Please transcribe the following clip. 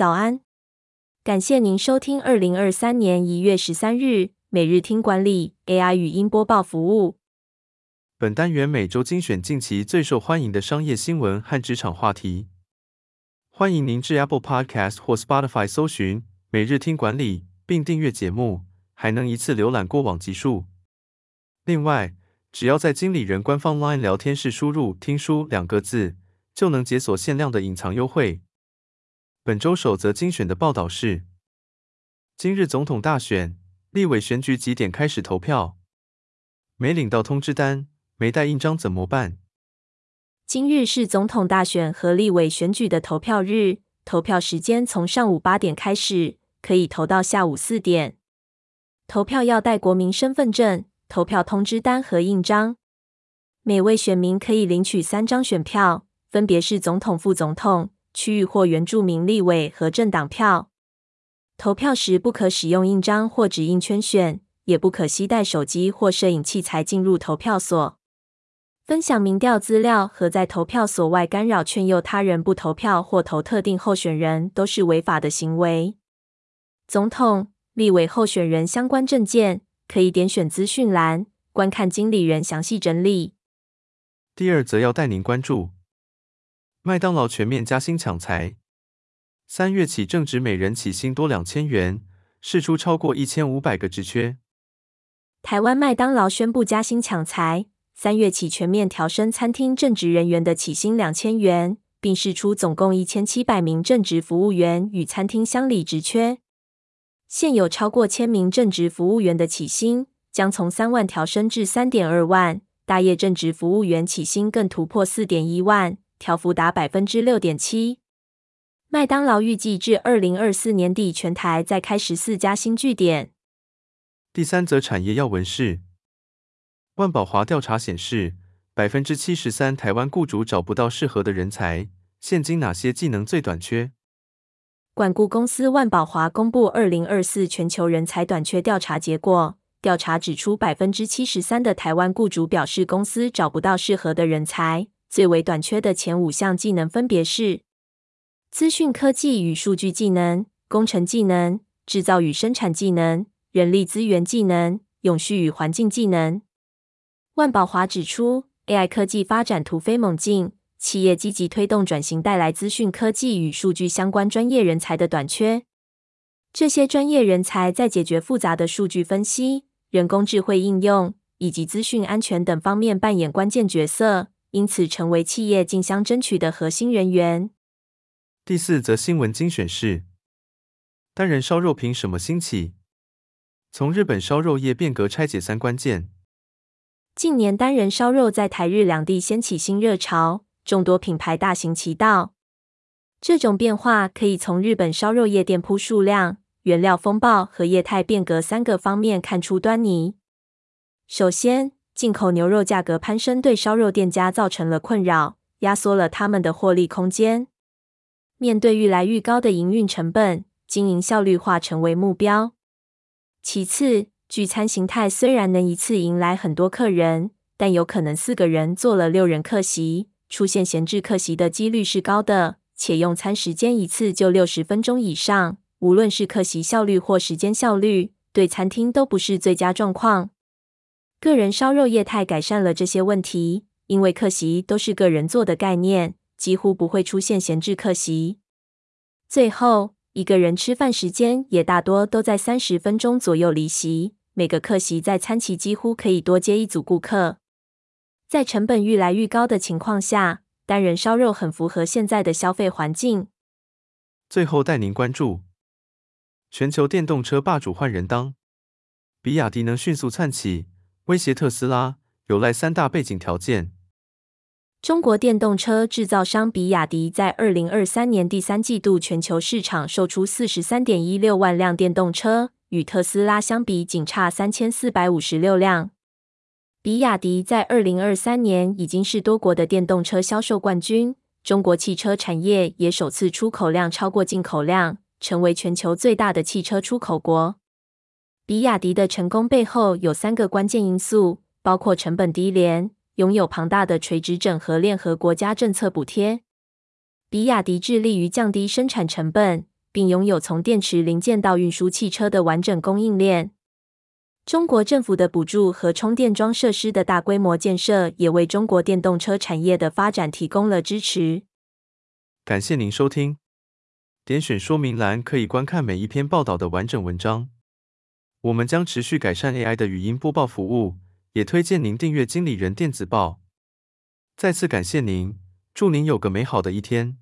早安，感谢您收听二零二三年一月十三日每日听管理 AI 语音播报服务。本单元每周精选近期最受欢迎的商业新闻和职场话题。欢迎您至 Apple Podcast 或 Spotify 搜寻每日听管理，并订阅节目，还能一次浏览过往集数。另外，只要在经理人官方 LINE 聊天室输入“听书”两个字，就能解锁限量的隐藏优惠。本周首则精选的报道是：今日总统大选、立委选举几点开始投票？没领到通知单，没带印章怎么办？今日是总统大选和立委选举的投票日，投票时间从上午八点开始，可以投到下午四点。投票要带国民身份证。投票通知单和印章，每位选民可以领取三张选票，分别是总统、副总统、区域或原住民立委和政党票。投票时不可使用印章或指印圈选，也不可携带手机或摄影器材进入投票所。分享民调资料和在投票所外干扰劝诱他人不投票或投特定候选人都是违法的行为。总统、立委候选人相关证件。可以点选资讯栏观看经理人详细整理。第二则要带您关注：麦当劳全面加薪抢才，三月起正职每人起薪多两千元，试出超过一千五百个职缺。台湾麦当劳宣布加薪抢才，三月起全面调升餐厅正职人员的起薪两千元，并试出总共一千七百名正职服务员与餐厅襄理职缺。现有超过千名正职服务员的起薪将从三万调升至三点二万，大业正职服务员起薪更突破四点一万，调幅达百分之六点七。麦当劳预计至二零二四年底全台再开十四家新据点。第三则产业要闻是，万宝华调查显示，百分之七十三台湾雇主找不到适合的人才，现今哪些技能最短缺？管顾公司万宝华公布二零二四全球人才短缺调查结果。调查指出，百分之七十三的台湾雇主表示公司找不到适合的人才。最为短缺的前五项技能分别是：资讯科技与数据技能、工程技能、制造与生产技能、人力资源技能、永续与环境技能。万宝华指出，AI 科技发展突飞猛进。企业积极推动转型，带来资讯科技与数据相关专业人才的短缺。这些专业人才在解决复杂的数据分析、人工智慧应用以及资讯安全等方面扮演关键角色，因此成为企业竞相争取的核心人员。第四则新闻精选是：单人烧肉凭什么兴起？从日本烧肉业变革拆解三关键。近年单人烧肉在台日两地掀起新热潮。众多品牌大行其道，这种变化可以从日本烧肉业店铺数量、原料风暴和业态变革三个方面看出端倪。首先，进口牛肉价格攀升，对烧肉店家造成了困扰，压缩了他们的获利空间。面对愈来愈高的营运成本，经营效率化成为目标。其次，聚餐形态虽然能一次迎来很多客人，但有可能四个人坐了六人客席。出现闲置客席的几率是高的，且用餐时间一次就六十分钟以上，无论是客席效率或时间效率，对餐厅都不是最佳状况。个人烧肉业态改善了这些问题，因为客席都是个人做的概念，几乎不会出现闲置客席。最后，一个人吃饭时间也大多都在三十分钟左右离席，每个客席在餐期几乎可以多接一组顾客。在成本愈来愈高的情况下，单人烧肉很符合现在的消费环境。最后带您关注：全球电动车霸主换人当，比亚迪能迅速窜起，威胁特斯拉，有赖三大背景条件。中国电动车制造商比亚迪在二零二三年第三季度全球市场售出四十三点一六万辆电动车，与特斯拉相比，仅差三千四百五十六辆。比亚迪在二零二三年已经是多国的电动车销售冠军，中国汽车产业也首次出口量超过进口量，成为全球最大的汽车出口国。比亚迪的成功背后有三个关键因素，包括成本低廉、拥有庞大的垂直整合链和国家政策补贴。比亚迪致力于降低生产成本，并拥有从电池零件到运输汽车的完整供应链。中国政府的补助和充电桩设施的大规模建设，也为中国电动车产业的发展提供了支持。感谢您收听。点选说明栏可以观看每一篇报道的完整文章。我们将持续改善 AI 的语音播报服务，也推荐您订阅经理人电子报。再次感谢您，祝您有个美好的一天。